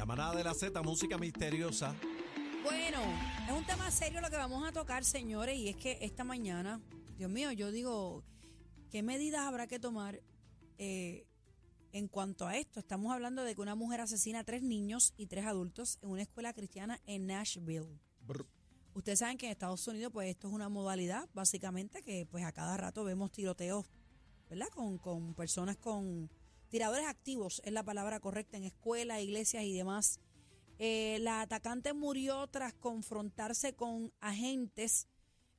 La manada de la Z, música misteriosa. Bueno, es un tema serio lo que vamos a tocar, señores, y es que esta mañana, Dios mío, yo digo, ¿qué medidas habrá que tomar eh, en cuanto a esto? Estamos hablando de que una mujer asesina a tres niños y tres adultos en una escuela cristiana en Nashville. Brr. Ustedes saben que en Estados Unidos, pues esto es una modalidad, básicamente, que pues a cada rato vemos tiroteos, ¿verdad? Con, con personas con tiradores activos, es la palabra correcta, en escuelas, iglesias y demás. Eh, la atacante murió tras confrontarse con agentes.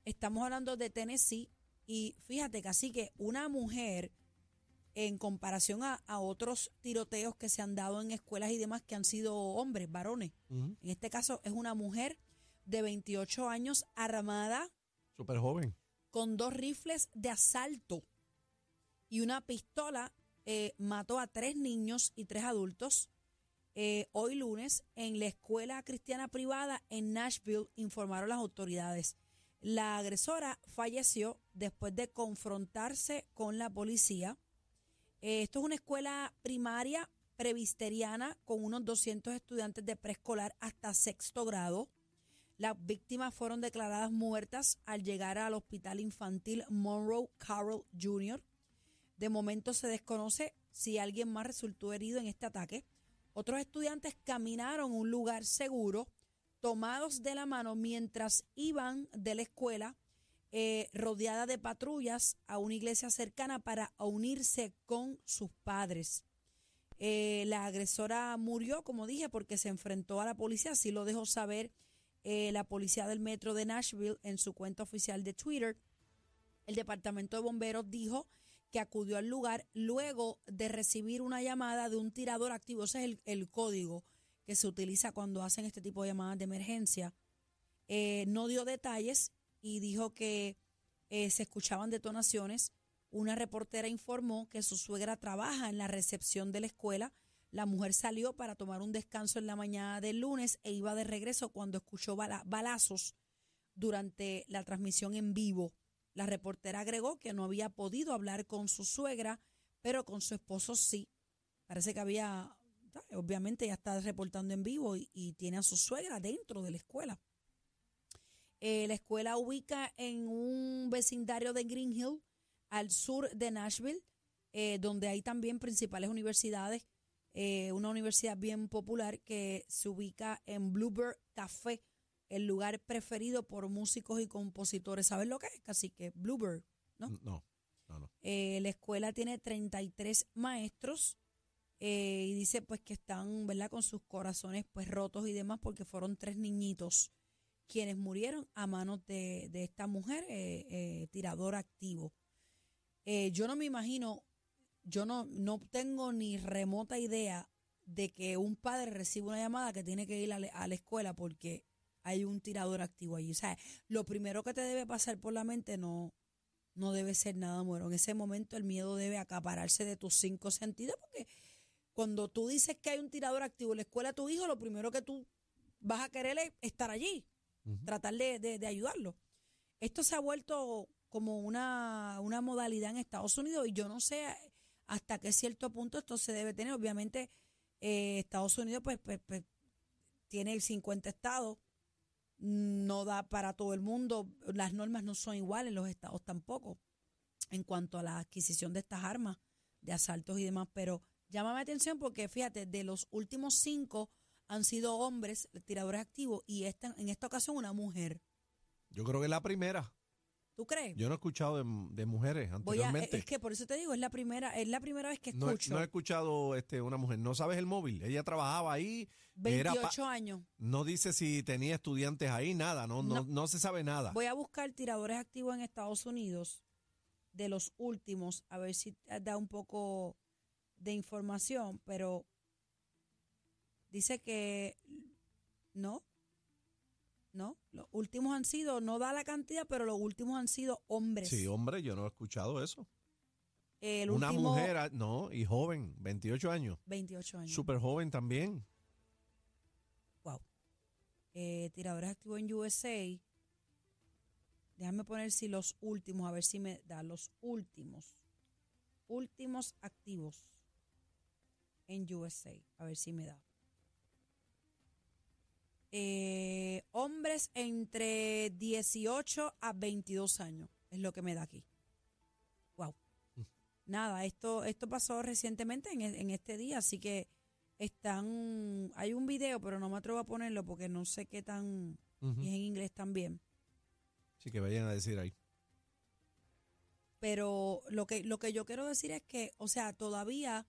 Estamos hablando de Tennessee. Y fíjate que así que una mujer, en comparación a, a otros tiroteos que se han dado en escuelas y demás, que han sido hombres, varones. En este caso es una mujer de 28 años armada Súper joven. con dos rifles de asalto y una pistola. Eh, mató a tres niños y tres adultos eh, hoy lunes en la escuela cristiana privada en Nashville, informaron las autoridades. La agresora falleció después de confrontarse con la policía. Eh, esto es una escuela primaria previsteriana con unos 200 estudiantes de preescolar hasta sexto grado. Las víctimas fueron declaradas muertas al llegar al hospital infantil Monroe Carroll Jr. De momento se desconoce si alguien más resultó herido en este ataque. Otros estudiantes caminaron un lugar seguro, tomados de la mano mientras iban de la escuela, eh, rodeada de patrullas, a una iglesia cercana para unirse con sus padres. Eh, la agresora murió, como dije, porque se enfrentó a la policía, así lo dejó saber eh, la policía del metro de Nashville en su cuenta oficial de Twitter. El departamento de bomberos dijo que acudió al lugar luego de recibir una llamada de un tirador activo. Ese es el, el código que se utiliza cuando hacen este tipo de llamadas de emergencia. Eh, no dio detalles y dijo que eh, se escuchaban detonaciones. Una reportera informó que su suegra trabaja en la recepción de la escuela. La mujer salió para tomar un descanso en la mañana del lunes e iba de regreso cuando escuchó bala- balazos durante la transmisión en vivo. La reportera agregó que no había podido hablar con su suegra, pero con su esposo sí. Parece que había, obviamente ya está reportando en vivo y, y tiene a su suegra dentro de la escuela. Eh, la escuela ubica en un vecindario de Green Hill, al sur de Nashville, eh, donde hay también principales universidades. eh, una universidad bien popular que se ubica en Bluebird Café, el lugar preferido por músicos y compositores. ¿Sabes lo que es? Casi que Bluebird. ¿No? No, no, no. Eh, la escuela tiene 33 maestros eh, y dice pues que están, ¿verdad? Con sus corazones pues rotos y demás porque fueron tres niñitos quienes murieron a manos de, de esta mujer eh, eh, tiradora activo. Yo no me imagino, yo no, no tengo ni remota idea de que un padre reciba una llamada que tiene que ir a a la escuela porque hay un tirador activo allí. O sea, lo primero que te debe pasar por la mente no, no debe ser nada bueno. En ese momento el miedo debe acapararse de tus cinco sentidos porque cuando tú dices que hay un tirador activo en la escuela de tu hijo, lo primero que tú vas a querer es estar allí, tratar de, de- de ayudarlo. Esto se ha vuelto como una, una modalidad en Estados Unidos y yo no sé hasta qué cierto punto esto se debe tener. Obviamente eh, Estados Unidos pues, pues, pues, tiene 50 estados, no da para todo el mundo, las normas no son iguales, los estados tampoco, en cuanto a la adquisición de estas armas de asaltos y demás, pero llama mi atención porque fíjate, de los últimos cinco han sido hombres tiradores activos y esta, en esta ocasión una mujer. Yo creo que es la primera. ¿Tú crees? Yo no he escuchado de, de mujeres Voy a, anteriormente. es que por eso te digo, es la primera, es la primera vez que no, he- escucho. no he escuchado este, una mujer. No sabes el móvil. Ella trabajaba ahí. era pa- 28 años. No dice si tenía estudiantes ahí, nada. No, no, No. no se sabe nada. Voy a buscar tiradores activos en Estados Unidos de los últimos, a ver si da un poco de información, pero dice que no, no, los últimos han sido, no da la cantidad, pero los últimos han sido hombres. Sí, hombre, yo no he escuchado eso. El Una último, mujer, ah, no, y joven, 28 años. 28 años. Súper joven también. Wow. Eh, tiradores activos en USA. Déjame poner si los últimos, a ver si me da los últimos. Últimos activos en USA. A ver si me da. Eh, hombres entre 18 a 22 años, es lo que me da aquí. Wow. Nada, esto, esto pasó recientemente en, en este día, así que están, hay un video, pero no me atrevo a ponerlo porque no sé qué tan, y es en inglés también. Sí, que vayan a decir ahí. Pero lo que, lo que yo quiero decir es que, o sea, todavía,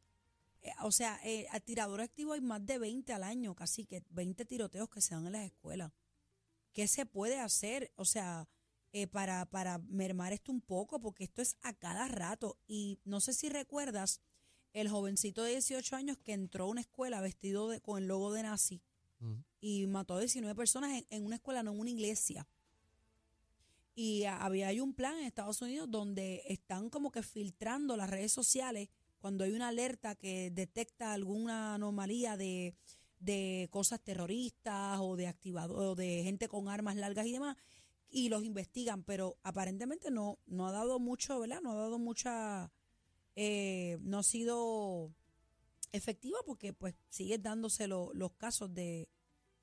eh, o sea, eh, a tirador activo hay más de 20 al año, casi que 20 tiroteos que se dan en las escuelas. ¿Qué se puede hacer? O sea, eh, para, para mermar esto un poco, porque esto es a cada rato. Y no sé si recuerdas el jovencito de 18 años que entró a una escuela vestido de, con el logo de nazi y mató a 19 personas en, en una escuela, no en una iglesia. Y a- había hay un plan en Estados Unidos donde están como que filtrando las redes sociales cuando hay una alerta que detecta alguna anomalía de, de cosas terroristas o de activado o de gente con armas largas y demás y los investigan, pero aparentemente no no ha dado mucho, ¿verdad? No ha dado mucha eh, no ha sido efectiva porque pues siguen dándose lo- los casos de,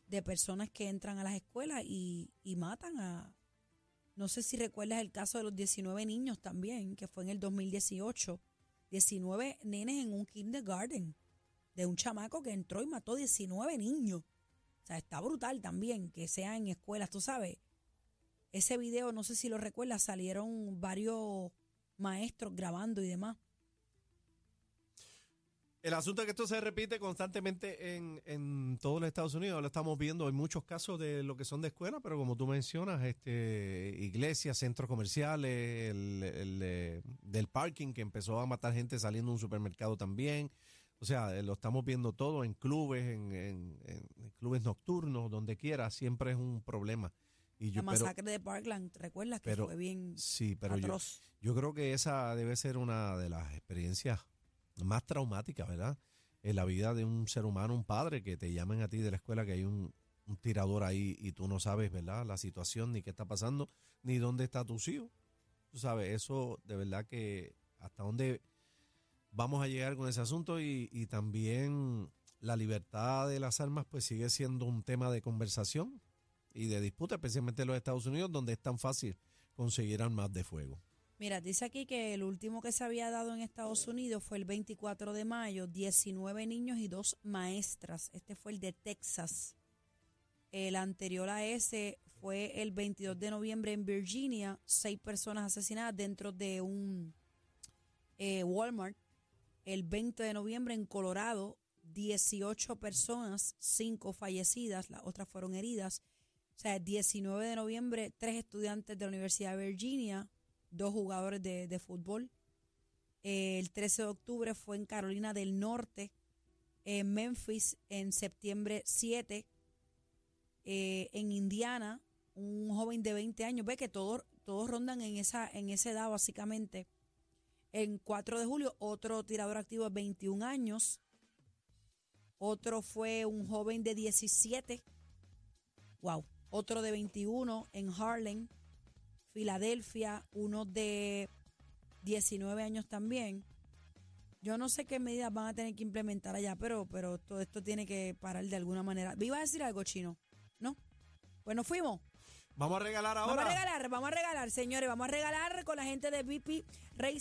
de personas que entran a las escuelas y, y matan a... No sé si recuerdas el caso de los 19 niños también, que fue en el 2018. 19 nenes en un kindergarten, de un chamaco que entró y mató 19 niños. O sea, está brutal también que sea en escuelas, tú sabes. Ese video, no sé si lo recuerdas, salieron varios maestros grabando y demás. El asunto es que esto se repite constantemente en, en todos los Estados Unidos. Lo estamos viendo. Hay muchos casos de lo que son de escuela, pero como tú mencionas, este, iglesias, centros comerciales, el, el, eh, del parking que empezó a matar gente saliendo de un supermercado también. O sea, eh, lo estamos viendo todo en clubes, en, en- en clubes nocturnos, donde quiera. Siempre es un problema. Y yo, La pero, masacre de Parkland, ¿recuerdas que pero- fue bien sí, pero yo, atroz? yo creo que esa debe ser una de las experiencias más traumáticas, ¿verdad? En la vida de un ser humano, un padre, que te llamen a ti de la escuela que hay un, tirador ahí y tú no sabes, ¿verdad? La situación, ni qué está pasando, ni dónde está tus hijos. Tú sabes, eso de verdad que hasta dónde vamos a llegar con ese asunto y, y también la libertad de las armas pues sigue siendo un tema de conversación y de disputa, especialmente en los Estados Unidos, donde es tan fácil conseguir armas de fuego. Mira, dice aquí que el último que se había dado en Estados Unidos fue el 24 de mayo, 19 niños y dos maestras. Este fue el de Texas. El anterior a ese fue el 22 de noviembre en Virginia, seis personas asesinadas dentro de un eh, Walmart. El 20 de noviembre en Colorado, 18 personas, cinco fallecidas, las otras fueron heridas. O sea, el 19 de noviembre, tres estudiantes de la Universidad de Virginia, dos jugadores de, de fútbol. El 13 de octubre fue en Carolina del Norte, en Memphis en septiembre 7, eh, en Indiana, un joven de 20 años, ve que todos, todos rondan en esa, en esa edad básicamente. En 4 de julio, otro tirador activo de 21 años. Otro fue un joven de 17. Wow. Otro de 21 en Harlem. Filadelfia, uno de 19 años también. Yo no sé qué medidas van a tener que implementar allá, pero, pero todo esto tiene que parar de alguna manera. ¿Me iba a decir algo chino? ¿No? Pues nos fuimos. Vamos a regalar ahora. Vamos a regalar, vamos a regalar, señores, vamos a regalar con la gente de BP Racing.